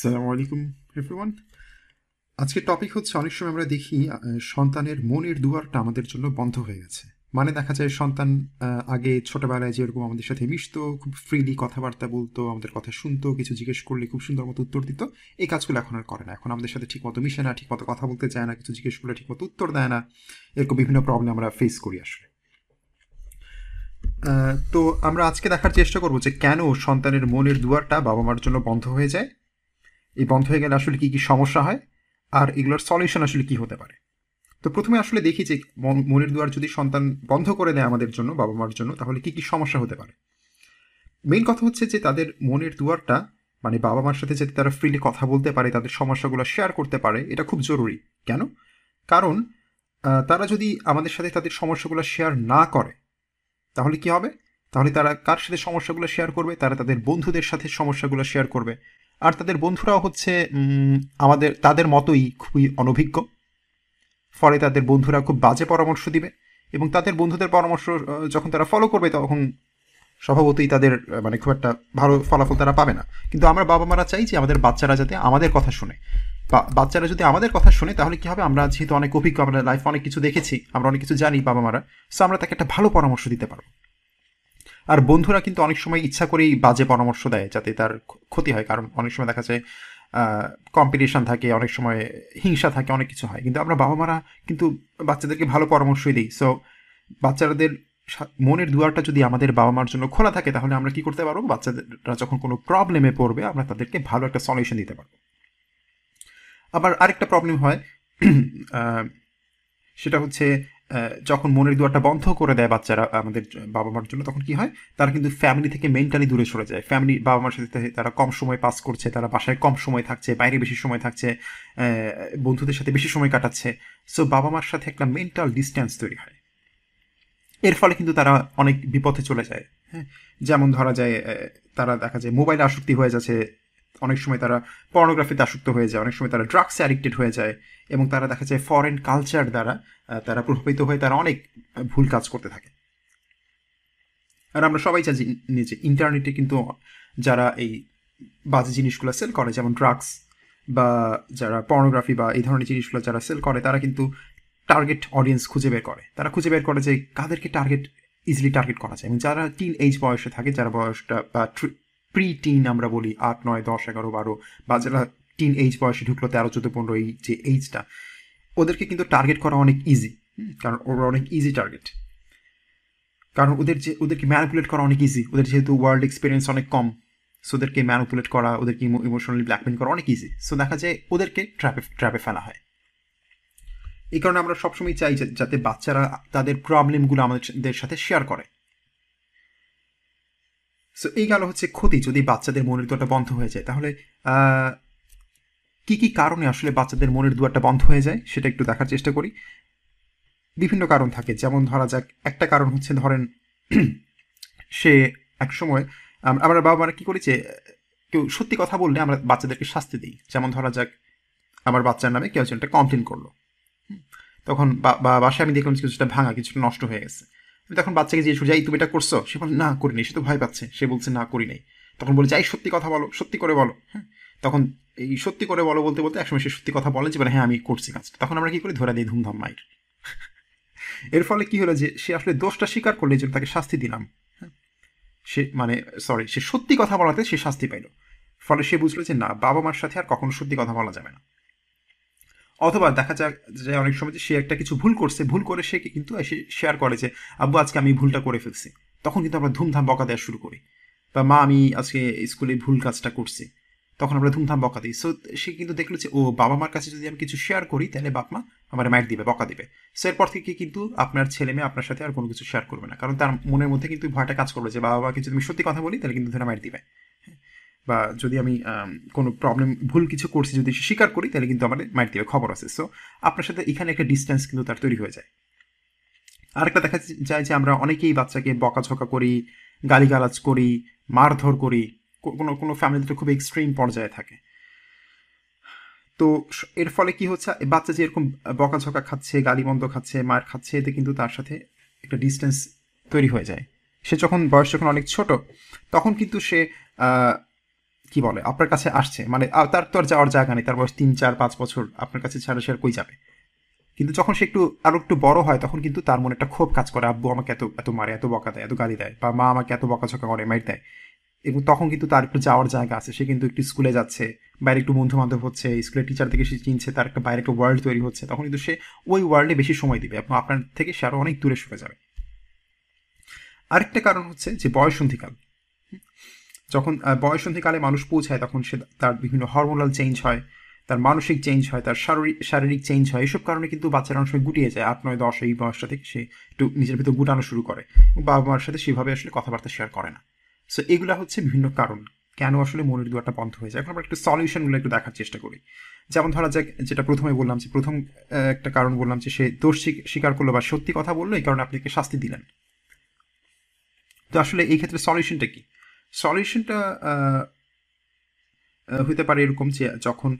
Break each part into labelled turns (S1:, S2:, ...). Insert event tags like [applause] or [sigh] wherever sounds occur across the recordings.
S1: সালামু আলাইকুম এভরিওয়ান আজকের টপিক হচ্ছে, অনেক সময় আমরা দেখি সন্তানের মনের দুয়ারটা আমাদের জন্য বন্ধ হয়ে গেছে। মানে দেখা যায়, সন্তান আগে ছোটবেলায় যেরকম আমাদের সাথে মিশতো, খুব ফ্রিলি কথাবার্তা বলতো, আমাদের কথা শুনতো, কিছু জিজ্ঞেস করলে খুব সুন্দর মতো উত্তর দিত। এই কাজগুলো এখন আর করে না। এখন আমাদের সাথে ঠিকমতো মিশে না, ঠিকমতো কথা বলতে চায় না, কিছু জিজ্ঞেস করলে ঠিকমতো উত্তর দেয় না। এরকম বিভিন্ন প্রবলেম আমরা ফেস করি আসলে। তো আমরা আজকে দেখার চেষ্টা করব যে কেন সন্তানের মনের দুয়ারটা বাবা মার জন্য বন্ধ হয়ে যায়। এই বন্ধ হয়ে গেলে আসলে কী কী সমস্যা হয় আর এগুলোর সলিউশন আসলে কি হতে পারে? তো প্রথমে আসলে দেখি যে মন- মনের দুয়ার যদি সন্তান বন্ধ করে দেয় আমাদের জন্য, বাবা মার জন্য, তাহলে কি কি সমস্যা হতে পারে? মেইন কথা হচ্ছে যে তাদের মনের দুয়ারটা মানে বাবা মার সাথে যাতে তারা ফ্রিলি কথা বলতে পারে, তাদের সমস্যাগুলো শেয়ার করতে পারে, এটা খুব জরুরি। কেন? কারণ তারা যদি আমাদের সাথে তাদের সমস্যাগুলো শেয়ার না করে, তাহলে কি হবে? তাহলে তারা কার সাথে সমস্যাগুলো শেয়ার করবে? তারা তাদের বন্ধুদের সাথে সমস্যাগুলো শেয়ার করবে। আর তাদের বন্ধুরাও হচ্ছে আমাদের, তাদের মতোই খুবই অনভিজ্ঞ। ফলে তাদের বন্ধুরা খুব বাজে পরামর্শ দিবে এবং তাদের বন্ধুদের পরামর্শ যখন তারা ফলো করবে তখন স্বভাবতই তাদের মানে খুব একটা ভালো ফলাফল তারা পাবে না। কিন্তু আমরা বাবা মারা চাই যে আমাদের বাচ্চারা যাতে আমাদের কথা শুনে। বা- বাচ্চারা যদি আমাদের কথা শুনে তাহলে কি হবে? আমরা যেহেতু অনেক অভিজ্ঞ, আমরা লাইফ অনেক কিছু দেখেছি, আমরা অনেক কিছু জানি বাবা মারা সো আমরা তাকে একটা ভালো পরামর্শ দিতে পারব। আর বন্ধুরা কিন্তু অনেক সময় ইচ্ছা করেই বাজে পরামর্শ দেয় যাতে তার ক্ষতি হয়, কারণ অনেক সময় দেখা যায় কম্পিটিশন থাকে, অনেক সময় হিংসা থাকে, অনেক কিছু হয়। কিন্তু আমরা বাবা মারা কিন্তু বাচ্চাদেরকে ভালো পরামর্শই দিই। সো বাচ্চাদের মনের দুয়ারটা যদি আমাদের বাবা মার জন্য খোলা থাকে, তাহলে আমরা কি করতে পারব? বাচ্চারা যখন কোনো প্রবলেমে পড়বে, আমরা তাদেরকে ভালো একটা সলিউশন দিতে পারব। আবার আরেকটা প্রবলেম হয় [clears throat] সেটা হচ্ছে যখন মনের দুয়ারটা বন্ধ করে দেয় বাচ্চারা আমাদের বাবা মার জন্য, তখন কি হয়? তারা কিন্তু ফ্যামিলি থেকে মেন্টালি দূরে সরে যায়। ফ্যামিলি বাবা মার সাথে তারা কম সময় পাস করছে, তারা বাসায় কম সময় থাকছে, বাইরে বেশি সময় থাকছে বন্ধুদের সাথে বেশি সময় কাটাচ্ছে। সো বাবা মার সাথে একটা মেন্টাল ডিস্ট্যান্স তৈরি হয়। এর ফলে কিন্তু তারা অনেক বিপথে চলে যায়। হ্যাঁ? যেমন ধরা যায় তারা দেখা যায় মোবাইলে আসক্তি হয়ে যাচ্ছে অনেক সময় তারা পর্নোগ্রাফিতে আসক্ত হয়ে যায়, অনেক সময় তারা ড্রাগসে অ্যাডিক্টেড হয়ে যায় এবং তারা দেখা যায় ফরেন কালচার দ্বারা তারা প্রভাবিত হয়ে তারা অনেক ভুল কাজ করতে থাকে। আর আমরা সবাই জানি যে ইন্টারনেটে কিন্তু যারা এই বাজে জিনিসগুলো সেল করে, যেমন ড্রাগস বা যারা পর্নোগ্রাফি বা এই ধরনের জিনিসগুলো যারা সেল করে, তারা কিন্তু টার্গেট অডিয়েন্স খুঁজে বের করে। তারা খুঁজে বের করে যে কাদেরকে টার্গেট ইজিলি টার্গেট করা যায়। এবং যারা টিন এইজ বয়সে থাকে, যারা বয়সটা বা প্রি টিন আমরা বলি, আট, নয়, দশ, এগারো, বারো, বা যারা টিন এইজ বয়সে ঢুকলো, তেরো, চোদ্দ, পনেরো, এই যে এইজটা ওদেরকে কিন্তু টার্গেট করা অনেক ইজি কারণ ওরা অনেক ইজি টার্গেট কারণ ওদের যে, ওদেরকে ম্যানিপুলেট করা অনেক ইজি ওদের যেহেতু ওয়ার্ল্ড এক্সপিরিয়েন্স অনেক কম সো ওদেরকে ম্যানিপুলেট করা, ওদেরকে ইমোশনালি ব্ল্যাকমেল করা অনেক ইজি সো দেখা যায় ওদেরকে ট্র্যাপে ট্র্যাপে ফেলা হয়। এই কারণে আমরা সবসময় চাই যাতে বাচ্চারা তাদের প্রবলেমগুলো আমাদের সাথে শেয়ার করে। সো এই গেল হচ্ছে ক্ষতি, যদি বাচ্চাদের মনের দুয়ারটা বন্ধ হয়ে যায়। তাহলে কি কি কারণে আসলে বাচ্চাদের মনের দুয়ারটা বন্ধ হয়ে যায়, সেটা একটু দেখার চেষ্টা করি। বিভিন্ন কারণ থাকে, যেমন ধরা যাক, একটা কারণ হচ্ছে ধরেন, সে এক সময় আম- আমরা বাবা মারা কি করি যে কেউ সত্যি কথা বললে আমরা বাচ্চাদেরকে শাস্তি দিই। যেমন ধরা যাক, আমার বাচ্চার নামে কেউ একজন একটা কমপ্লেন করল। তখন বা- বাসায় আমি দেখলাম কিছুটা ভাঙা, কিছুটা নষ্ট হয়ে গেছে। আমি তখন বাচ্চাকে জিজ্ঞেস করি যাই তুমি এটা করছ? সে বলে না করিনি। সে তো ভয় পাচ্ছে। সে বলছে না করি নাই। তখন বলে যাই সত্যি কথা বলো সত্যি করে বলো। হ্যাঁ? তখন এই সত্যি করে বলো বলতে বলতে একসময় সে সত্যি কথা বলে যে বলে, হ্যাঁ আমি করছি কাজটা। তখন আমরা কি করি? ধরে দিই ধুমধাম মাইর এর ফলে কি হলো যে সে আসলে দোষটা স্বীকার করলে জন্য তাকে শাস্তি দিলাম। হ্যাঁ? সে মানে সরি সে সত্যি কথা বলাতে সে শাস্তি পাইল। ফলে সে বুঝলো যে না বাবা মার সাথে আর কখনো সত্যি কথা বলা যাবে না। অথবা দেখা যাক যে অনেক সময় সে একটা কিছু ভুল করছে, ভুল করে সে কিন্তু এসে শেয়ার করে যে, আব্বু, আজকে আমি ভুলটা করে ফেলছি। তখন কিন্তু আমরা ধুমধাম বকা দেওয়া শুরু করি। বা, মা, আমি আজকে স্কুলে ভুল কাজটা করছি। তখন আমরা ধুমধাম বকা দিই। সো সে কিন্তু দেখল যে, ও, বাবা মার কাছে যদি আমি কিছু শেয়ার করি, তাহলে বাপ মা আমার মায়ের দিবে, বকা দিবে। সো এরপর থেকে কিন্তু আপনার ছেলে মেয়ে আপনার সাথে আর কোনো কিছু শেয়ার করবে না। কারণ তার মনের মধ্যে কিন্তু ভয়টা কাজ করবে যে, বাবা মাকে যদি আমি সত্যি কথা বলি, তাহলে কিন্তু ধরে মায়ের দিবে। বা যদি আমি কোনো প্রবলেম ভুল কিছু করছি যদি স্বীকার করি, তাহলে কিন্তু আমাদের মাইট দিবে খবর আছে। সো আপনার সাথে এখানে একটা ডিস্টেন্স কিন্তু তার তৈরি হয়ে যায়। আরেকটা দেখা যায় যে আমরা অনেকেই বাচ্চাকে বকাঝকা করি, গালিগালাজ করি, মারধর করি কোনো কোনো ফ্যামিলিতে খুব এক্সট্রিম পর্যায়ে থাকে। তো এর ফলে কি হচ্ছে? বাচ্চা যে এরকম বকাঝকা খাচ্ছে, গালিমন্দ খাচ্ছে, মার খাচ্ছে, এতে কিন্তু তার সাথে একটা ডিস্টেন্স তৈরি হয়ে যায়। সে যখন বয়স যখন অনেক ছোট, তখন কিন্তু সে কি বলে, আপনার কাছে আসছে। মানে তার তো আর যাওয়ার জায়গা নেই, তার বয়স তিন, চার, পাঁচ বছর, আপনার কাছে ছাড়া সে আর কই যাবে? কিন্তু যখন সে একটু, আরও একটু বড় হয়, তখন কিন্তু তার মনে একটা ক্ষোভ কাজ করে, আব্বু আমাকে এত এত মারে, এত বকা দেয়, এত গালি দেয়, বা মা আমাকে এত বকাঝকা করে, মাইর দেয়। এবং তখন কিন্তু তার একটু যাওয়ার জায়গা আছে, সে কিন্তু একটু স্কুলে যাচ্ছে, বাইরে একটু বন্ধু বান্ধব হচ্ছে, স্কুলের টিচার থেকে সে চিনছে, তার একটা বাইরে একটা ওয়ার্ল্ড তৈরি হচ্ছে, তখন কিন্তু সে ওই ওয়ার্ল্ডে বেশি সময় দিবে, এবং আপনার থেকে সে আরও অনেক দূরে সরে যাবে। আরেকটা কারণ হচ্ছে যে বয়সন্ধিকাল? যখন বয়সন্ধিকালে মানুষ পৌঁছায়, তখন সে তার বিভিন্ন হরমোনাল চেঞ্জ হয়, তার মানসিক চেঞ্জ হয়, তার শারীরিক শারীরিক চেঞ্জ হয়, এসব কারণে কিন্তু বাচ্চারা অনেক সময় গুটিয়ে যায়। আট, নয়, দশ এই বয়সটা থেকে সে একটু নিজের ভিতরে গুটানো শুরু করে। বাবা মার সাথে সেভাবে আসলে কথাবার্তা শেয়ার করে না। সো এগুলা হচ্ছে বিভিন্ন কারণ। কেন আসলে মনের দুয়ারটা বন্ধ হয়ে যায়? এখন আমরা একটু সলিউশনগুলো একটু দেখার চেষ্টা করি। যেমন ধরা যাক, যেটা প্রথমে বললাম যে, প্রথম একটা কারণ বললাম যে, সে দোষ স্বীক- স্বীকার করল বা সত্যি কথা বলল, এই কারণে আপনাকে শাস্তি দিলেন। তো আসলে এই ক্ষেত্রে সলিউশনটা কি? সলিউশনটা হতে পারে এরকম যে যখন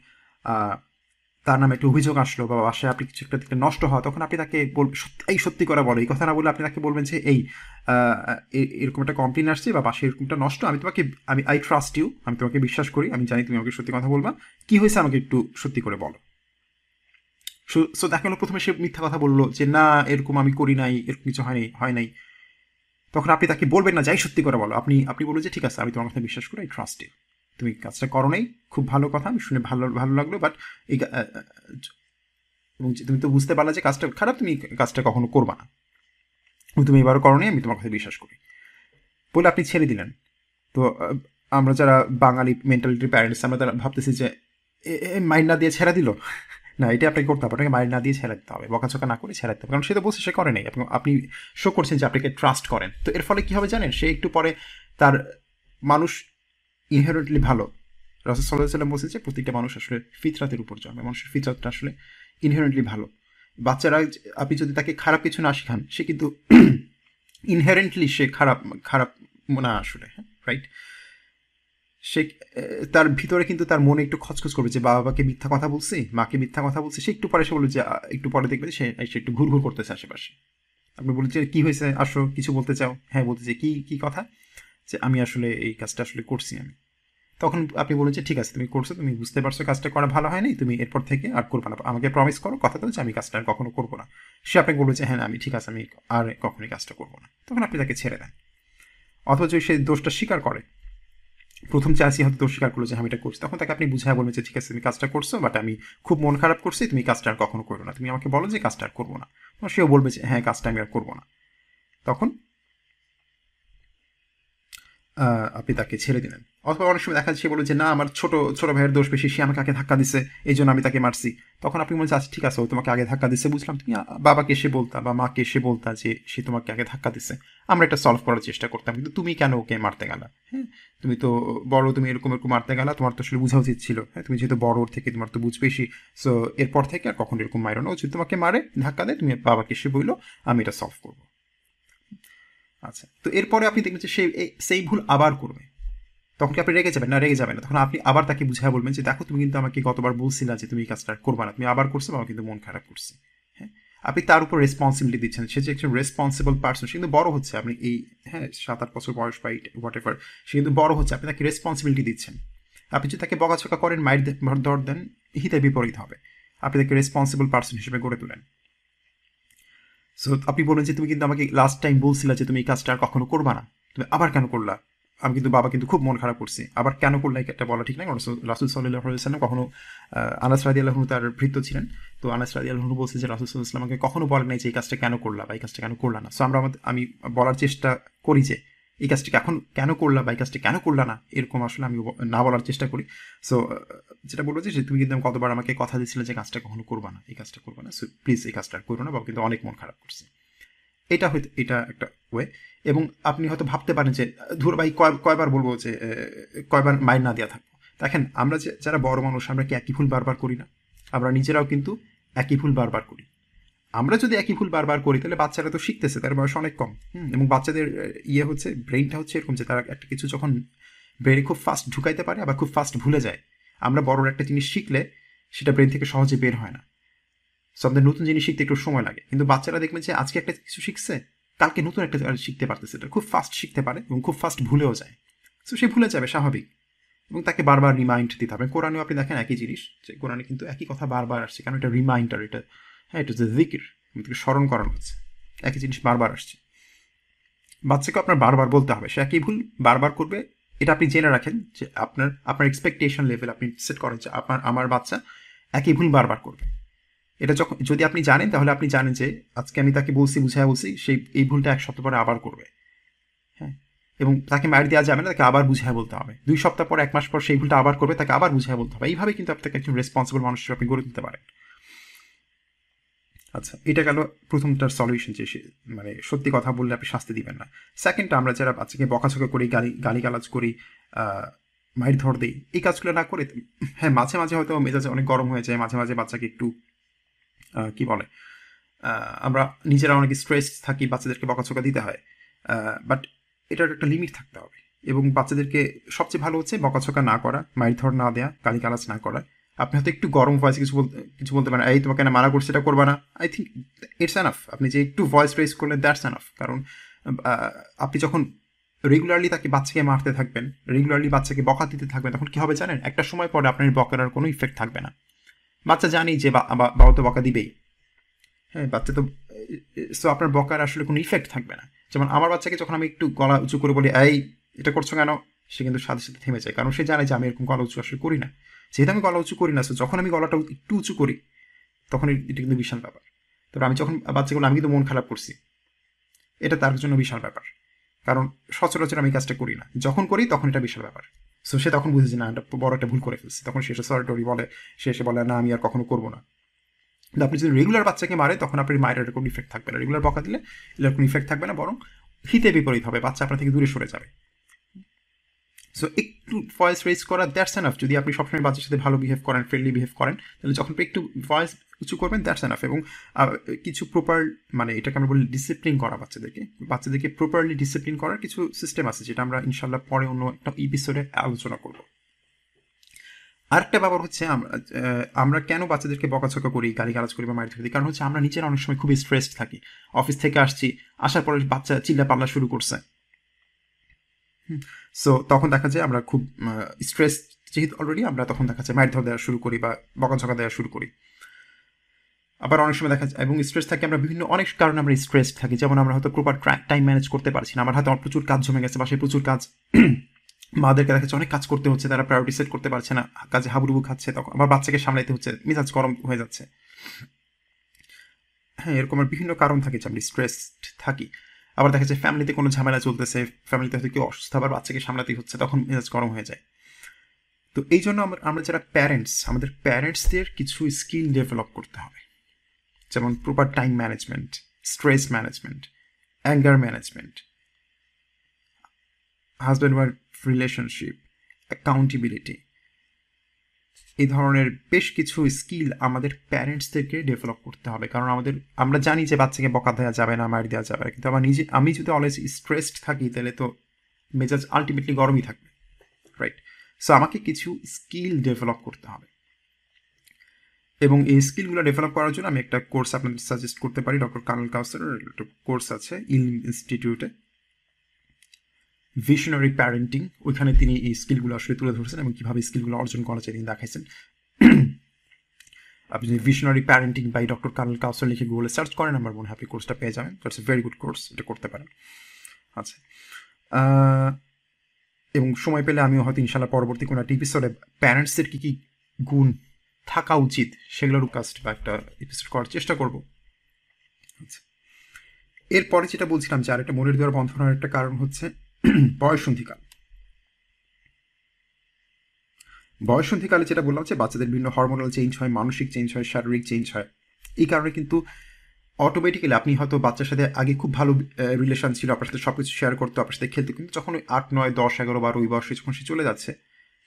S1: তার নামে একটা অভিযোগ আসলো বা বাসায় আপনি কিছু একটা থেকে নষ্ট হয় তখন আপনি তাকে বল এই সত্যি করে বলো, এই কথা না বলে আপনি তাকে বলবেন যে, এই এরকম একটা কমপ্লেন আসছে বা বাসায় এরকমটা নষ্ট, আমি তোমাকে, আমি আই ট্রাস্ট ইউ আমি তোমাকে বিশ্বাস করি, আমি জানি তুমি আমাকে সত্যি কথা বলবা। কি হয়েছে আমাকে একটু সত্যি করে বলো? সো দেখা গেলো প্রথমে সে মিথ্যা কথা বলল যে, না, এরকম আমি করি নাই, এরকম কিছু হয়নি হয় নাই। তখন আপনি তাকে বলবেন না, যাই সত্যি করে বলো। আপনি আপনি বলবেন যে, ঠিক আছে, আমি তোমার কথা বিশ্বাস করি আই ট্রাস্ট ইউ তুমি কাজটা করো নাই খুব ভালো কথা, আমি শুনে ভালো ভালো লাগল বাট এই এবং তুমি তো বুঝতে পারলে যে, কাজটা খারাপ, তুমি কাজটা কখনো করবা না। তুমি এবারও করো আমি তোমার কথা বিশ্বাস করি। বলে আপনি ছেড়ে দিলেন। তো আমরা যারা বাঙালি মেন্টালিটির প্যারেন্টস আমরা তারা ভাবতেছি যে মাইন্ড না দিয়ে ছেড়ে দিল? না, এটা আপনাকে করতে হবে, আপনাকে মাইন্ড না দিয়ে ছেড়ে হবে বকাচকা না করে ছেড়ে হবে, কারণ সে তো বলছে সে করে নাই আপনি আপনি শো করছেন যে আপনাকে ট্রাস্ট করেন। তো এর ফলে কি হবে জানেন? সে একটু পরে তার মানুষ ইনহেরেন্টলি ভালো। রাসুল সাল্লাহ সাল্লাম বলছে যে প্রত্যেকটা মানুষ আসলে ফিতরাতের উপর জন্মে, মানুষের ফিতরাতটা আসলে ইনহেরেন্টলি ভালো। বাচ্চারা আপনি যদি তাকে খারাপ কিছু না শেখান, সে কিন্তু [clears throat] ইনহেরেন্টলি সে খারাপ খারাপ না আসলে হ্যাঁ রাইট সে তার ভিতরে কিন্তু তার মনে একটু খচখচ করবে যে বাবা বাবাকে মিথ্যা কথা বলছি, মাকে মিথ্যা কথা বলছি। সে একটু পরে সে বলবে যে একটু পরে দেখবে সে সে একটু ঘুর ঘুর করতেছে আশেপাশে। আপনি বলছেন যে, কি হয়েছে? আসো, কিছু বলতে চাও? হ্যাঁ বলতে চাই, কি কি কথা? যে, আমি আসলে এই কাজটা আসলে করছি আমি। তখন আপনি বলেন যে, ঠিক আছে, তুমি করছ, তুমি বুঝতে পারছ কাজটা করা ভালো হয়নি, তুমি এরপর থেকে আর করবে না। আমাকে প্রমিস করো, কথা তো যে, আমি কাজটা আর কখনো করব না। সে আপনাকে বলবে যে হ্যাঁ আমি ঠিক আছে, আমি আর কখনোই কাজটা করব না। তখন আপনি তাকে ছেড়ে দেন। অথচ সে দোষটা স্বীকার করে। প্রথম চান্সই হয়তো দোষ স্বীকার করল যে আমি এটা করছি। তখন তাকে আপনি বুঝায় বলবেন যে, ঠিক আছে, তুমি কাজটা করছ বাট আমি খুব মন খারাপ করছি, তুমি কাজটা আর কখনো করো না। তুমি আমাকে বলো যে, কাজটা আর করব না। সেও বলবে যে হ্যাঁ কাজটা আমি আর করব না। তখন আপনি তাকে ছেড়ে দিলেন। অথবা অনেক সময় দেখা যাচ্ছে বলে যে, না, আমার ছোট ছোট ভাইয়ের দোষ বেশি, সে আমাকে আগে ধাক্কা দিছে এই জন্য আমি তাকে মারছি। তখন আপনি বলছেন আচ্ছা ঠিক আছে, ও তোমাকে আগে ধাক্কা দিছে। বুঝলাম, তুমি বাবাকে এসে বলতা বা মাকে এসে বলতা যে, সে তোমাকে আগে ধাক্কা দিছে। আমরা এটা সলভ করার চেষ্টা করতাম, কিন্তু তুমি কেন ওকে মারতে গেলা? হ্যাঁ তুমি তো বড়, তুমি এরকম এরকম মারতে গেলা, তোমার তো আসলে বোঝা উচিত ছিল। হ্যাঁ তুমি যেহেতু বড় থেকে তোমার তো বুঝ বেশি। সো এরপর থেকে আর কখন এরকম মারো না। ও যদি তোমাকে মারে, ধাক্কা দেয়, তুমি বাবাকে এসে বলল, আমি এটা সলভ করব। আচ্ছা তো এরপরে আপনি দেখবেন যে সে সেই ভুল আবার করবে। তখন কি আপনি রেগে যাবেন? না, রেগে যাবেন না। তখন আপনি আবার তাকে বুঝায় বলবেন যে, দেখো, তুমি কিন্তু আমাকে গতবার বলছিলা যে, তুমি এই কাজটা করবা না। তুমি আবার করছ আমার কিন্তু মন খারাপ করছে। হ্যাঁ? আপনি তার উপর রেসপন্সিবিলিটি দিচ্ছেন। সে যে একজন রেসপন্সিবল পার্সন সে কিন্তু বড় হচ্ছে। আপনি এই হ্যাঁ সাত আট বছর বয়স বা হোয়াট এভার সে কিন্তু বড় হচ্ছে। আপনি তাকে রেসপন্সিবিলিটি দিচ্ছেন। আপনি যদি তাকে বকাছকা করেন, মাইর ধর দেন, হিতে বিপরীত হবে। আপনি তাকে রেসপন্সিবল পার্সন হিসেবে গড়ে তোলেন। সো আপনি বলেন যে তুমি কিন্তু আমাকে লাস্ট টাইম বলছিলা যে তুমি এই কাজটা আর কখনো করবা না। তুমি আবার কেন করলা? আমি কিন্তু বাবা কিন্তু খুব মন খারাপ করছে। আবার কেন করলে এটা বলা ঠিক না কারণ রাসুল সাল্লাহ কখনো আনাস রাদি আল্লাহনু তার ভৃত্য ছিলেন। তো আনাস রাদি আল্লাহনু বলছে যে রাসুল সাল্লাহ আমাকে কখনো বলেন নাই যে এই কাজটা কেন করলা বা এই কাজটা কেন করলা না। সো আমরা আমি বলার চেষ্টা করি যে এই কাজটা এখন কেন করলা বা এই কাজটি কেন করলা না? এরকম আসলে আমি না বলার চেষ্টা করি। সো যেটা বলব যে তুমি কিন্তু কতবার আমাকে কথা দিয়েছিলে যে, কাজটা কখনো করবা না, এই কাজটা করবা না। সো প্লিজ এই কাজটা করো না, বাবা কিন্তু অনেক মন খারাপ করছে। এটা হয়তো, এটা একটা ওয়ে। এবং আপনি হয়তো ভাবতে পারেন যে, ধর ভাই, কয়, কয়বার বলব যে কয়বার মাইর না দেওয়া থাকব। দেখেন, আমরা যে, যারা বড় মানুষ, আমরা কি একই ভুল বারবার করি না? আমরা নিজেরাও কিন্তু একই ভুল বারবার করি। আমরা যদি একই ভুল বারবার করি, তাহলে বাচ্চারা তো শিখতেছে, তার বয়স অনেক কম। এবং বাচ্চাদের ইয়ে হচ্ছে ব্রেইনটা হচ্ছে এরকম যে তারা একটা কিছু যখন ব্রেনে খুব ফাস্ট ঢুকাইতে পারে, আবার খুব ফাস্ট ভুলে যায়। আমরা বড়র একটা জিনিস শিখলে, সেটা ব্রেন থেকে সহজে বের হয় না। সো আমাদের নতুন জিনিস শিখতে একটু সময় লাগে। কিন্তু বাচ্চারা দেখবেন যে, আজকে একটা কিছু শিখছে, কালকে নতুন একটা শিখতে পারতেছে এটা খুব ফাস্ট শিখতে পারে এবং খুব ফাস্ট ভুলেও যায়। সো সে ভুলে যাবে, স্বাভাবিক। এবং তাকে বারবার রিমাইন্ড দিতে হবে। কোরআনেও আপনি দেখেন একই জিনিস, যে কোরআনে কিন্তু একই কথা বারবার আসছে, কারণ এটা রিমাইন্ডার এটা হ্যাঁ এটা যে জিকির আমাদেরকে স্মরণ করানো হচ্ছে। একই জিনিস বারবার আসছে। বাচ্চাকে আপনার বারবার বলতে হবে, সে একই ভুল বারবার করবে, এটা আপনি জেনে রাখেন যে আপনার আপনার এক্সপেকটেশন লেভেল আপনি সেট করেন যে আপনার, আমার বাচ্চা একই ভুল বারবার করবে। এটা যখন, যদি আপনি জানেন, তাহলে আপনি জানেন যে আজকে আমি তাকে বলছি বুঝাই বলছি সেই এই ভুলটা এক সপ্তাহ পরে আবার করবে। হ্যাঁ এবং তাকে মার দেওয়া যাবে না, তাকে আবার বুঝাই বলতে হবে। দুই সপ্তাহ পর, এক মাস পর সেই ভুলটা আবার করবে, তাকে আবার বুঝাই বলতে হবে। এইভাবে কিন্তু আপনাকে একজন রেসপন্সিবল মানুষ আপনি গড়ে তুলতে পারেন। আচ্ছা এটা গেল প্রথমটার সলিউশন যে মানে সত্যি কথা বললে আপনি শাস্তি দিবেন না। সেকেন্ডটা আমরা যারা বাচ্চাকে বকাঝকা করি, গালি, গালিগালাজ করি মাইর ধর দিই, এই কাজগুলো না করে হ্যাঁ মাঝে মাঝে হয়তো মেজাজে অনেক গরম হয়ে যায়, মাঝে মাঝে বাচ্চাকে একটু কি বলে আমরা নিজেরা অনেক স্ট্রেস থাকি, বাচ্চাদেরকে বকাঝকা দিতে হয়। বাট এটার একটা লিমিট থাকতে হবে। এবং বাচ্চাদেরকে সবচেয়ে ভালো হচ্ছে বকাছকা না করা, মাইর না দেয়া, গালিগালাজ না করা। আপনি হয়তো একটু গরম ভয়েসে কিছু বলতে কিছু বলতে পারেন, এই, তোমাকে না মানা করছে, এটা করবা না। আই থিঙ্ক ইটস এনাফ আপনি যে একটু ভয়েস রেস করলেন দ্যাটস এনাফ কারণ আপনি যখন রেগুলারলি তাকে বাচ্চাকে মারতে থাকবেন রেগুলারলি বাচ্চাকে বকা দিতে থাকবেন, তখন কি হবে জানেন? একটা সময় পরে আপনার বকার কোনো ইফেক্ট থাকবে না। বাচ্চা জানি যে বাবা তো বকা দিবেই। হ্যাঁ বাচ্চা তো সো আপনার বকার আসলে কোনো ইফেক্ট থাকবে না। যেমন আমার বাচ্চাকে যখন আমি একটু গলা উঁচু করে বলি, এই, এটা করছ কেন? সে কিন্তু সাথে সাথে থেমে যায়। কারণ সে জানে যে আমি এরকম গলা উঁচু আসলে করি না। যেহেতু আমি গলা উঁচু করি না যখন আমি গলাটা একটু উঁচু করি, তখন এটা কিন্তু বিশাল ব্যাপার। তবে আমি যখন বাচ্চাগুলো, আমি কিন্তু মন খারাপ করছি। এটা তার জন্য বিশাল ব্যাপার। কারণ সচরাচর আমি কাজটা করি না। যখন করি, তখন এটা বিশাল ব্যাপার। সো সে তখন বুঝেছে না, এটা বড় একটা ভুল করে ফেলছে। তখন সে সরি টরি বলে, সে এসে বলে, না, আমি আর কখনো করব না। আপনি যদি রেগুলার বাচ্চাকে মারে, তখন আপনার মায়ের কোনো ইফেক্ট থাকবে না। রেগুলার বকা দিলে এরকম ইফেক্ট থাকবে না, বরং হিতে বিপরীত হবে। বাচ্চা আপনার থেকে দূরে সরে যাবে। সো একটু ভয়েস রেজ করা দ্যাটস এনাফ যদি আপনি সবসময় বাচ্চার সাথে ভালো বিহেভ করেন ফ্রেন্ডলি বিহেভ করেন, তাহলে যখন একটু ভয়েস উঁচু করবেন দ্যাটস এনাফ এবং কিছু প্রপার মানে এটাকে আমরা বলি ডিসিপ্লিন করা বাচ্চাদেরকে। বাচ্চাদেরকে প্রপারলি ডিসিপ্লিন করার কিছু সিস্টেম আছে, যেটা আমরা ইনশাল্লাহ পরে অন্য একটা এপিসোডে আলোচনা করব। আরেকটা ব্যাপার হচ্ছে আমরা কেন বাচ্চাদেরকে বকাছকা করি গালি গালাজ করি বা মারি থাকি কারণ হচ্ছে আমরা নিজেরা অনেক সময় খুবই স্ট্রেসড থাকি। অফিস থেকে আসছি, আসার পরে বাচ্চা চিল্লা পাল্লা শুরু করছে। সো তখন দেখা যায় আমরা খুব স্ট্রেস যেহেতু অলরেডি আমরা তখন দেখা যায় মায়ের ধর দেওয়া শুরু করি বা বকাঝকা দেওয়া শুরু করি। আবার অনেক সময় দেখা যায়, এবং স্ট্রেস থাকে, আমরা বিভিন্ন অনেক কারণে আমরা স্ট্রেস থাকি। যেমন আমরা হয়তো প্রপার টাইম ম্যানেজ করতে পারছি না, আমার হাতে প্রচুর কাজ জমে গেছে বা বাসায় প্রচুর কাজ। [clears throat] মাদেরকে দেখা যাচ্ছে অনেক কাজ করতে হচ্ছে, তারা প্রায়োরিটি সেট করতে পারছে না, কাজে হাবুডুবু খাচ্ছে, তখন আবার বাচ্চাকে সামলাইতে হচ্ছে, মেজাজ গরম হয়ে যাচ্ছে। হ্যাঁ এরকম বিভিন্ন কারণ থাকে যে আমরা স্ট্রেসড থাকি। আবার দেখা যায় ফ্যামিলিতে কোনো ঝামেলা চলতেছে ফ্যামিলিতে হয়তো কেউ অসুস্থ, আবার বাচ্চাকে সামলাতেই হচ্ছে, তখন মেজাজ গরম হয়ে যায়। তো এই জন্য আমরা যারা প্যারেন্টস আমাদের প্যারেন্টসদের কিছু স্কিল ডেভেলপ করতে হবে। যেমন proper time management stress management anger management husband wife relationship accountability এই ধরনের বেশ কিছু স্কিল আমাদের প্যারেন্টসদেরকে ডেভেলপ করতে হবে। কারণ আমাদের, আমরা জানি যে বাচ্চাকে বকা দেওয়া যাবে না, মার দেওয়া যাবে না। কিন্তু আমার নিজে, আমি যদি অলওয়েজ স্ট্রেসড থাকি, তাহলে তো মেজাজ আলটিমেটলি গরমই থাকবে রাইট সো আমাকে কিছু স্কিল ডেভেলপ করতে হবে। এবং এই স্কিলগুলো ডেভেলপ করার জন্য আমি একটা কোর্স আপনাদের সাজেস্ট করতে পারি। ডক্টর কার্নেল কাউসারের একটা কোর্স আছে ইল ইনস্টিটিউটে ভিশনারি প্যারেন্টিং ওইখানে তিনি এই স্কিলগুলো আসলে তুলে ধরছেন এবং কীভাবে স্কিলগুলো অর্জন করা যায় তিনি দেখাইছেন। আপনি যদি visionary parenting by doctor colonel Kausar লিখে গুগলে সার্চ করেন, আমার মনে হয় আপনি কোর্সটা পেয়ে যাবেন। That's a very good course এটা করতে পারেন। আচ্ছা। এবং সময় পেলে আমিও হয়তো ইনশাল্লাহ পরবর্তী কোনো একটা এপিসোডে প্যারেন্টসদের কী কী গুণ থাকা উচিত সেগুলোর কাস্ট বা একটা এপিসোড করার চেষ্টা করব। আচ্ছা। এরপরে যেটা বলছিলাম যে আরেকটা মনের দেওয়ার বন্ধনের একটা কারণ হচ্ছে [clears throat] বয়সন্ধিকাল বয়সন্ধিকালে যেটা বললাম যে বাচ্চাদের বিভিন্ন হরমোনাল চেঞ্জ হয়, মানসিক চেঞ্জ হয়, শারীরিক চেঞ্জ হয়। এই কারণে কিন্তু অটোমেটিক্যালি আপনি হয়তো বাচ্চার সাথে আগে খুব ভালো রিলেশন ছিল, আপনার সাথে সব কিছু শেয়ার করতো, আপনার সাথে খেলতে, কিন্তু যখন ওই আট, নয়, দশ, এগারো, বারো, ওই বয়সে যখন সে চলে যাচ্ছে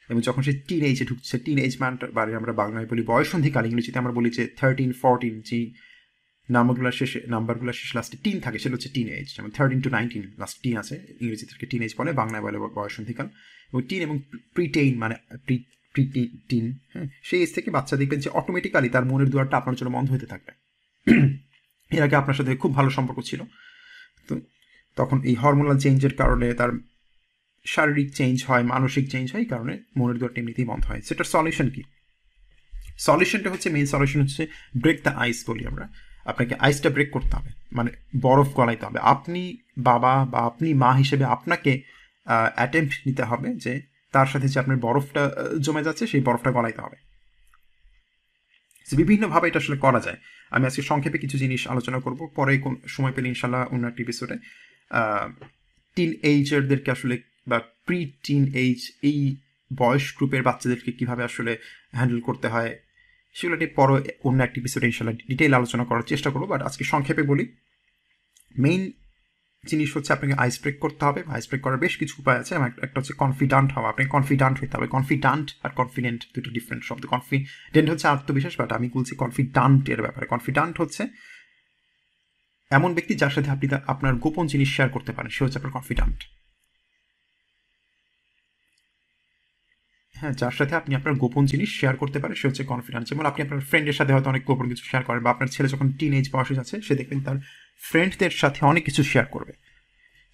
S1: এবং যখন সে টিন এইজে ঢুকছে টিন এজ মান বারে আমরা বাংলায় বলি বয়সন্ধিকাল, ইংরেজিতে আমরা বলি যে থার্টিন ফোরটিন যে নাম্বারগুলো শেষে নাম্বারগুলো শেষে লাস্টে টিন থাকে সেটা হচ্ছে টিন এজ যেমন thirteen to nineteen last teen আছে, ইংরেজি থেকে টিন এজ বলে, বাংলায় বলে বয়সন্ধিকাল এবং টিন এবং প্রিটেইন মানে প্রি টিন হ্যাঁ সেই এজ থেকে বাচ্চা দেখবেন যে অটোমেটিক্যালি তার মনের দুয়ারটা আপনার জন্য বন্ধ হতে থাকবে। [clears throat] এর আগে আপনার সাথে খুব ভালো সম্পর্ক ছিল। তো তখন এই হরমোনাল চেঞ্জের কারণে তার শারীরিক চেঞ্জ হয়, মানসিক চেঞ্জ হয়, এই কারণে মনের দুয়ারটা এমনিতেই বন্ধ হয়। সেটার সলিউশন কি? সলিউশনটা হচ্ছে মেইন সলিউশন হচ্ছে ব্রেক দ্য আইস বলি আমরা। আপনাকে আইসটা ব্রেক করতে হবে। মানে বরফ গলাইতে হবে। আপনি বাবা বা আপনি মা হিসেবে আপনাকে অ্যাটেম্প নিতে হবে যে তার সাথে যে আপনার বরফটা জমে যাচ্ছে সেই বরফটা গলাইতে হবে। বিভিন্নভাবে এটা আসলে করা যায়। আমি আজকে সংক্ষেপে কিছু জিনিস আলোচনা করব। পরে কোন সময় পেলে ইনশাল্লাহ অন্য একটি এপিসোডে টিন এইজারদেরকে আসলে বা প্রি টিন এইজ এই বয়স গ্রুপের বাচ্চাদেরকে কীভাবে আসলে হ্যান্ডেল করতে হয় সেগুলো নিয়ে পরে অন্য একটি এপিসোডে ইনশাল্লাহ ডিটেইল আলোচনা করার চেষ্টা করব বাট আজকে সংক্ষেপে বলি। মেইন জিনিস হচ্ছে আপনাকে আইস ব্রেক করতে হবে আইস ব্রেক করার বেশ কিছু উপায় আছে। একটা হচ্ছে কনফিডেন্ট হওয়া। আপনাকে কনফিডেন্ট হতে হবে। কনফিডেন্ট আর কনফিডেন্ট দুটো ডিফারেন্ট শব্দ। কনফিডেন্ট হচ্ছে আত্মবিশ্বাস বাট আমি বলছি কনফিডেন্টের ব্যাপারে। কনফিডেন্ট হচ্ছে এমন ব্যক্তি যার সাথে আপনি আপনার গোপন জিনিস শেয়ার করতে পারেন। সে হচ্ছে আপনার কনফিডেন্ট হ্যাঁ যার সাথে আপনি আপনার গোপন জিনিস শেয়ার করতে পারেন, সে হচ্ছে কনফিডেন্স যেমন আপনি আপনার ফ্রেন্ডের সাথে হয়তো অনেক গোপন কিছু শেয়ার করেন বা আপনার ছেলে যখন টিন এজ বয়সে যাচ্ছে, সে দেখবেন তার ফ্রেন্ডদের সাথে অনেক কিছু শেয়ার করবে।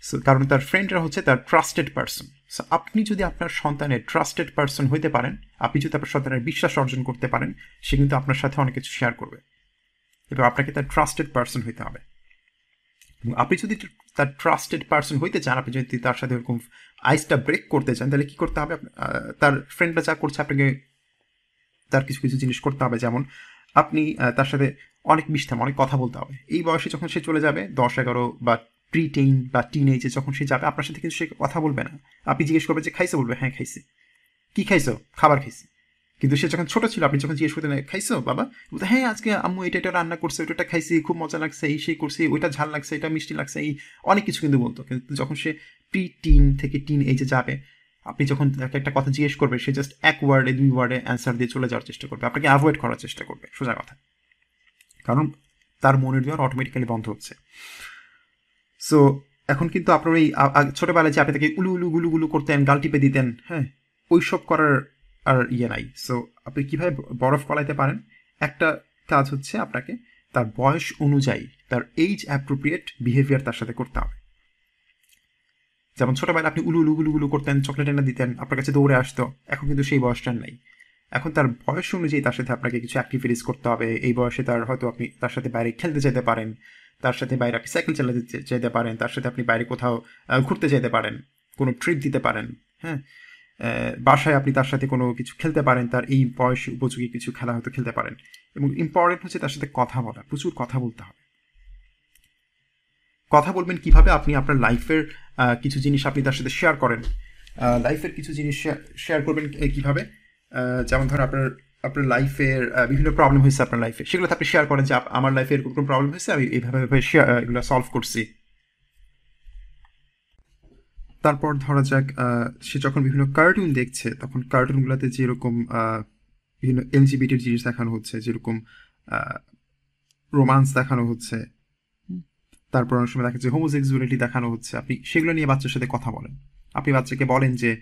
S1: সো কারণ তার ফ্রেন্ডরা হচ্ছে তার ট্রাস্টেড পার্সন সো আপনি যদি আপনার সন্তানের ট্রাস্টেড পার্সন হইতে পারেন, আপনি যদি আপনার সন্তানের বিশ্বাস অর্জন করতে পারেন, সে কিন্তু আপনার সাথে অনেক কিছু শেয়ার করবে। এবং আপনাকে তার ট্রাস্টেড পার্সন হইতে হবে। আপনি যদি তার ট্রাস্টেড পার্সন হইতে চান, আপনি যদি তার সাথে ওরকম আইসটা ব্রেক করতে চান, তাহলে কী করতে হবে? তার ফ্রেন্ডরা যা করছে, আপনাকে তার কিছু কিছু জিনিস করতে হবে। যেমন আপনি তার সাথে অনেক মিশতে অনেক কথা বলতে হবে। এই বয়সে যখন সে চলে যাবে দশ এগারো বা প্রি টেন বা টিন এজে যখন সে যাবে, আপনার সাথে কিন্তু সে কথা বলবে না। আপনি জিজ্ঞেস করবেন যে, খাইছে? বলবে হ্যাঁ খাইছে। কি খাইছো? খাবার খাইছে। কিন্তু সে যখন ছোট ছিল আপনি যখন জিজ্ঞেস করতেন খাইছো বাবা? বলতে হ্যাঁ আজকে আম্মু এটা এটা রান্না করছে, ওইটা খাইছি, খুব মজা লাগছে, এই সেই করছি, ওইটা ঝাল লাগছে, এটা মিষ্টি লাগছে, এই অনেক কিছু কিন্তু বলতো। কিন্তু যখন সে প্রি টিন থেকে টিন এজে যাবে, আপনি যখন তাকে একটা কথা জিজ্ঞেস করবে, সে জাস্ট এক ওয়ার্ডে দুই ওয়ার্ডে অ্যান্সার দিয়ে চলে যাওয়ার চেষ্টা করবে। আপনাকে অ্যাভয়েড করার চেষ্টা করবে, সোজা কথা। কারণ তার মনের দেওয়ার অটোমেটিক্যালি বন্ধ হচ্ছে। সো এখন কিন্তু আপনার এই ছোটোবেলায় যে আপনি তাকে উলু উলু, গুলু গুলু করতেন, গাল টিপে দিতেন হ্যাঁ ওইসব করার আর ইয়ে নাই। সো আপনি কীভাবে বরফ কলাইতে পারেন? একটা কাজ হচ্ছে আপনাকে তার বয়স অনুযায়ী, তার এইজ অ্যাপ্রোপ্রিয়েট বিহেভিয়ার তার সাথে করতে হবে। যেমন ছোটোবেলায় আপনি উলু উলু গুলু করতেন চকলেট এনে দিতেন, আপনার কাছে দৌড়ে আসতো, এখন কিন্তু সেই বয়সটা নাই। এখন তার বয়স অনুযায়ী তার সাথে আপনাকে কিছু অ্যাক্টিভিটিস করতে হবে। এই বয়সে তার হয়তো আপনি তার সাথে বাইরে খেলতে যেতে পারেন, তার সাথে বাইরে আপনি সাইকেল চালাতে যেতে পারেন, তার সাথে আপনি বাইরে কোথাও ঘুরতে যেতে পারেন, কোনো ট্রিপ দিতে পারেন হ্যাঁ? বাসায় আপনি তার সাথে কোনো কিছু খেলতে পারেন, তার এই বয়স উপযোগী কিছু খেলা হয়তো খেলতে পারেন। এবং ইম্পর্টেন্ট হচ্ছে তার সাথে কথা বলা, প্রচুর কথা বলতে হবে। কথা বলবেন কীভাবে? আপনি আপনার লাইফের কিছু জিনিস আপনি তার সাথে শেয়ার করেন। লাইফের কিছু জিনিস শেয়ার করবেন কীভাবে? যেমন ধর আপনার আপনার লাইফের বিভিন্ন প্রবলেম হয়েছে আপনার লাইফে সেগুলো আপনি শেয়ার করেন যে আমার লাইফে এরকম প্রবলেম হয়েছে? আমি এইভাবে শেয়ার এগুলো সলভ করছি। তারপর ধরা যাক সে যখন বিভিন্ন কার্টুন দেখছে তখন কার্টুনগুলোতে যেরকম বিভিন্ন এলজিবিটির জিনিস দেখানো হচ্ছে যেরকম রোমান্স দেখানো হচ্ছে তারপর অনেক সময় দেখা যাচ্ছে হোমোসেক্সুয়ালিটি দেখানো হচ্ছে আপনি সেগুলো নিয়ে বাচ্চার সাথে কথা বলেন। আপনি বাচ্চাকে বলেন যে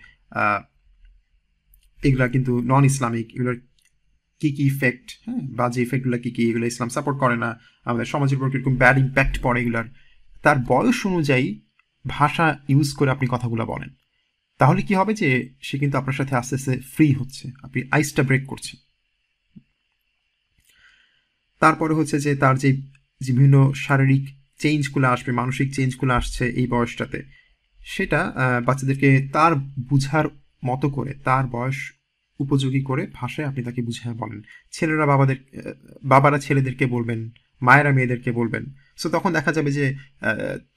S1: এগুলা কিন্তু নন ইসলামিক এগুলোর কী কী ইফেক্ট হ্যাঁ বা যে ইফেক্টগুলো কী কী এগুলো ইসলাম সাপোর্ট করে না আমাদের সমাজের উপর কীরকম ব্যাড ইম্প্যাক্ট পড়ে এগুলার তার বয়স অনুযায়ী ভাষা ইউজ করে আপনি কথাগুলো বলেন। তাহলে কি হবে যে সে কিন্তু আপনার সাথে আস্তে আস্তে ফ্রি হচ্ছে, আপনি আইসটা ব্রেক করছেন। তারপরে হচ্ছে যে তার যে বিভিন্ন শারীরিক চেঞ্জগুলো আসবে, মানসিক চেঞ্জগুলো আসছে এই বয়সটাতে, সেটা বাচ্চাদেরকে তার বুঝার মতো করে, তার বয়স উপযোগী করে ভাষায় আপনি তাকে বুঝিয়ে বলেন। ছেলেরা বাবাদের বাবারা ছেলেদেরকে বলবেন, মায়েরা মেয়েদেরকে বলবেন। সো তখন দেখা যাবে যে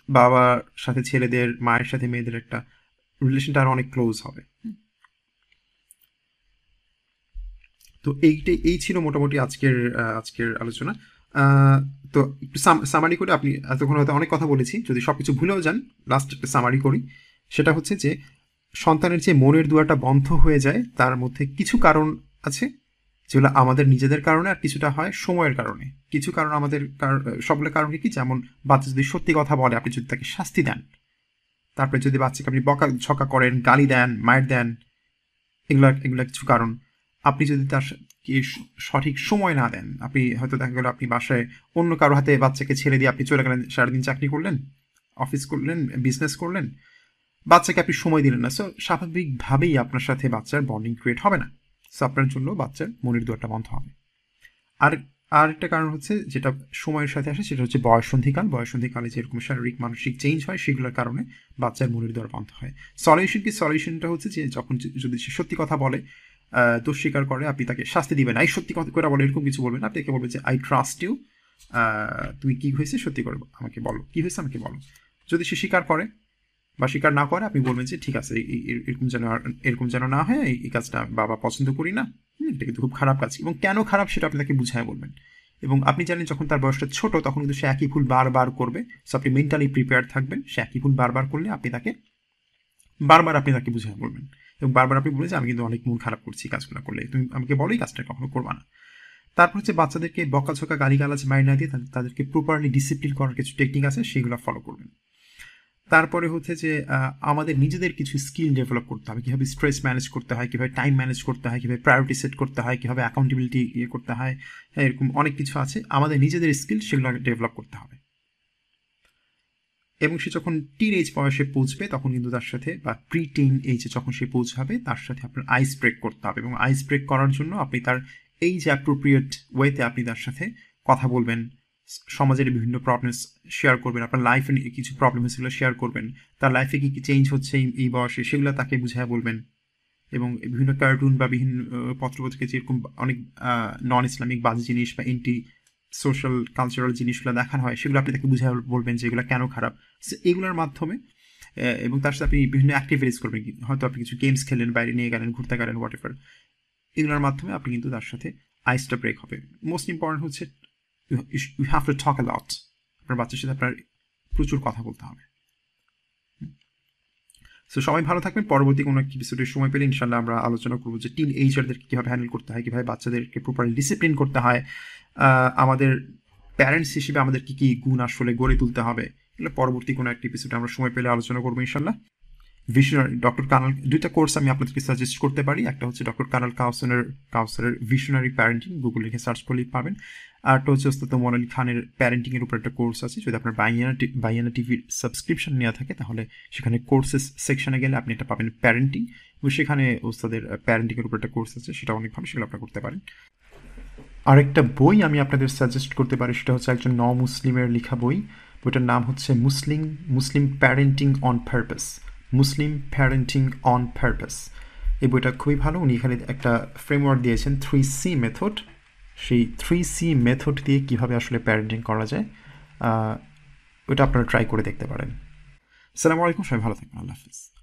S1: বাবার সাথে ছেলেদের মায়ের সাথে মেয়েদের একটা রিলেশনটা আর অনেক ক্লোজ হবে। তো এইটাই এই ছিল মোটামুটি আজকের আজকের আলোচনা। তো একটু সামারি করে আপনি এতক্ষণ হয়তো অনেক কথা বলেছি যদি সব কিছু ভুলেও যান লাস্ট একটা সামারি করি। সেটা হচ্ছে যে সন্তানের যে মনের দুয়ারটা বন্ধ হয়ে যায় তার মধ্যে কিছু কারণ আছে। যেগুলো আমাদের নিজেদের কারণে আর কিছুটা হয় সময়ের কারণে। কিছু কারণ আমাদের সবগুলো কারণ কি? যেমন বাচ্চা যদি সত্যি কথা বলে, আপনি যদি তাকে শাস্তি দেন, তারপরে যদি বাচ্চাকে আপনি বকা ঝকা করেন, গালি দেন মায়ের দেন, এগুলো এগুলো কিছু কারণ। আপনি যদি তার সঠিক সময় না দেন, আপনি হয়তো দেখা গেল আপনি বাসায় অন্য কারও হাতে বাচ্চাকে ছেড়ে দিয়ে আপনি চলে গেলেন, সারাদিন চাকরি করলেন, অফিস করলেন বিজনেস করলেন, বাচ্চাকে আপনি সময় দিলেন না। সো স্বাভাবিকভাবেই আপনার সাথে বাচ্চার বন্ডিং ক্রিয়েট হবে না। সো জন্য বাচ্চার মনের দুয়ারটা বন্ধ হবে। আর আর একটা কারণ হচ্ছে যেটা সময়ের সাথে আসে সেটা হচ্ছে বয়সন্ধিকাল বয়সন্ধিকালে যেরকম শারীরিক, মানসিক চেঞ্জ হয় সেগুলোর কারণে বাচ্চার মনের দ্বার বন্ধ হয়। সলিউশন কি? সলিউশনটা হচ্ছে যে যখন যদি সে সত্যি কথা বলে দোষ স্বীকার করে, আপনি তাকে শাস্তি দিবেন। আই সত্যি কথা করে বলে এরকম কিছু বলবেন আপনি তাকে বলবেন যে আই ট্রাস্ট ইউ তুমি কী হয়েছে সত্যি করে আমাকে বলো। কী হয়েছে? আমাকে বলো। যদি সে স্বীকার করে বা স্বীকার না করে আপনি বলবেন যে, ঠিক আছে এরকম যেন এরকম যেন না হয়, এই কাজটা বাবা পছন্দ করি না। এটা কিন্তু খুব খারাপ কাজ। এবং কেন খারাপ সেটা আপনি তাকে বুঝায় বলবেন। এবং আপনি জানেন যখন তার বয়সটা ছোট, তখন কিন্তু সে একই ভুল বারবার করবে। সো আপনি মেন্টালি প্রিপেয়ার থাকবেন, সে একই ভুল বারবার করলে আপনি তাকে, বারবার আপনি তাকে বুঝায় বলবেন। এবং বারবার আপনি বলবেন যে, আমি কিন্তু অনেক মন খারাপ করছি কাজগুলো করলে, তুমি আমাকে বলো, এই কাজটা কখনো করবা না। তারপর হচ্ছে বাচ্চাদেরকে বকাঝোকা, গালিগালাজ মারি না দিয়ে তাদেরকে প্রপারলি ডিসিপ্লিন করার কিছু টেকনিক আছে, সেগুলো ফলো করবেন। তারপরে হচ্ছে যে আমাদের নিজেদের কিছু স্কিল ডেভেলপ করতে হবে। কীভাবে স্ট্রেস ম্যানেজ করতে হয়, কীভাবে টাইম ম্যানেজ করতে হয়, কীভাবে প্রায়োরিটি সেট করতে হয়, কীভাবে অ্যাকাউন্টেবিলিটি ইয়ে করতে হয় হ্যাঁ এরকম অনেক কিছু আছে। আমাদের নিজেদের স্কিল সেগুলো ডেভেলপ করতে হবে। এবং সে যখন টিন এজ বয়সে পৌঁছবে, তখন কিন্তু তার সাথে বা প্রি টিন এজে যখন সে পৌঁছাবে, তার সাথে আপনার আইস ব্রেক করতে হবে এবং আইস ব্রেক করার জন্য আপনি তার এই যে অ্যাপ্রোপ্রিয়েট ওয়েতে আপনি তার সাথে কথা বলবেন সমাজের বিভিন্ন প্রবলেমস শেয়ার করবেন, আপনার লাইফে কিছু প্রবলেম সেগুলো শেয়ার করবেন, তার লাইফে কী কী চেঞ্জ হচ্ছে এই বয়সে সেগুলো তাকে বুঝায় বলবেন। এবং বিভিন্ন কার্টুন বা বিভিন্ন পত্রপত্রিকা যেরকম অনেক নন ইসলামিক বাজে জিনিস বা এন্টি সোশ্যাল কালচারাল জিনিসগুলো দেখানো হয়, সেগুলো আপনি তাকে বুঝায় বলবেন যে এগুলো কেন খারাপ। এগুলোর মাধ্যমে এবং তার সাথে আপনি বিভিন্ন অ্যাক্টিভিটিস করবেন হয়তো আপনি কিছু গেমস খেলেন, বাইরে নিয়ে গেলেন, ঘুরতে গেলেন হোয়াট এগুলোর মাধ্যমে আপনি কিন্তু তার সাথে আইসটা ব্রেক হবে। মোস্ট ইম্পর্টেন্ট হচ্ছে you have to talk about আপনার বাচ্চার সাথে আপনার প্রচুর কথা বলতে হবে। সো সবাই ভালো থাকবেন। পরবর্তী কোনো একটি এপিসোডের সময় পেলে ইনশাল্লাহ আমরা আলোচনা করব যে টিন এইজারদেরকে কীভাবে হ্যান্ডেল করতে হয়, কীভাবে বাচ্চাদেরকে প্রপারলি ডিসিপ্লিন করতে হয় আমাদের প্যারেন্টস হিসেবে আমাদের কী কী গুণ আসলে গড়ে তুলতে হবে, এগুলো পরবর্তী কোনো একটি এপিসোডে আমরা সময় পেলে আলোচনা করব ইনশাল্লাহ ভিশনারি ডক্টর কানাল দুইটা কোর্স আমি আপনাদেরকে সাজেস্ট করতে পারি। একটা হচ্ছে ডক্টর কানাল কাউসারের কাউসারের ভিশনারি প্যারেন্টিং গুগল লিখে সার্চ করলেই পাবেন। আরটা হচ্ছে ওস্তাদ মোনালি খানের প্যারেন্টিংয়ের উপর একটা কোর্স আছে। যদি আপনার বাইয়ানা বাইয়ানা টিভির সাবস্ক্রিপশন নেওয়া থাকে, তাহলে সেখানে কোর্সেস সেকশনে গেলে আপনি এটা পাবেন প্যারেন্টিং এবং সেখানে ওস্তাদের প্যারেন্টিংয়ের উপর একটা কোর্স আছে, সেটা অনেক ভালো, সেগুলো আপনারা করতে পারেন। আরেকটা বই আমি আপনাদের সাজেস্ট করতে পারি, সেটা হচ্ছে একজন ন মুসলিমের লেখা বই। বইটার নাম হচ্ছে Muslim Muslim parenting on purpose Muslim parenting on purpose এই বইটা খুবই ভালো। উনি এখানে একটা ফ্রেমওয়ার্ক দিয়েছেন থ্রি সি মেথড সেই থ্রি সি মেথড দিয়ে কীভাবে আসলে প্যারেন্টিং করা যায় ওটা আপনারা ট্রাই করে দেখতে পারেন। সালামু আলাইকুম, সবাই ভালো থাকবেন, আল্লাহ হাফিজ।